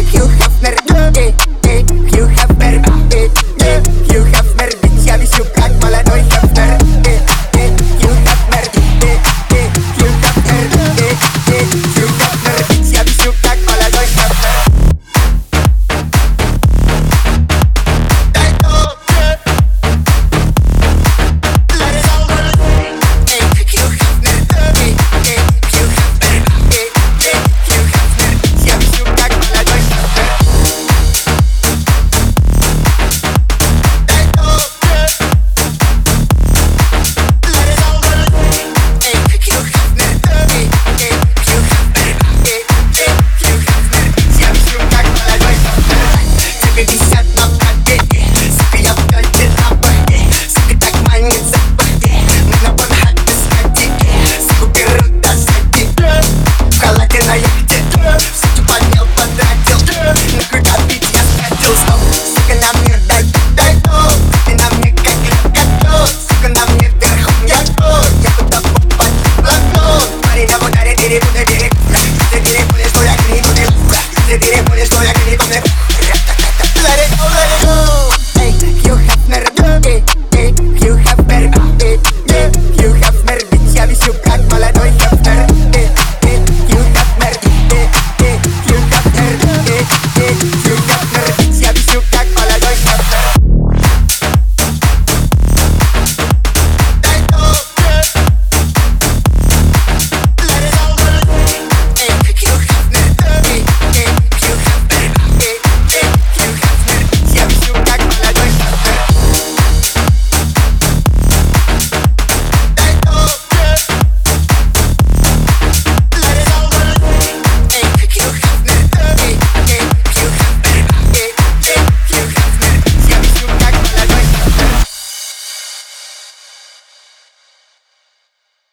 you Kill Hefner. te diré por estoy aquí, no te te por aquí,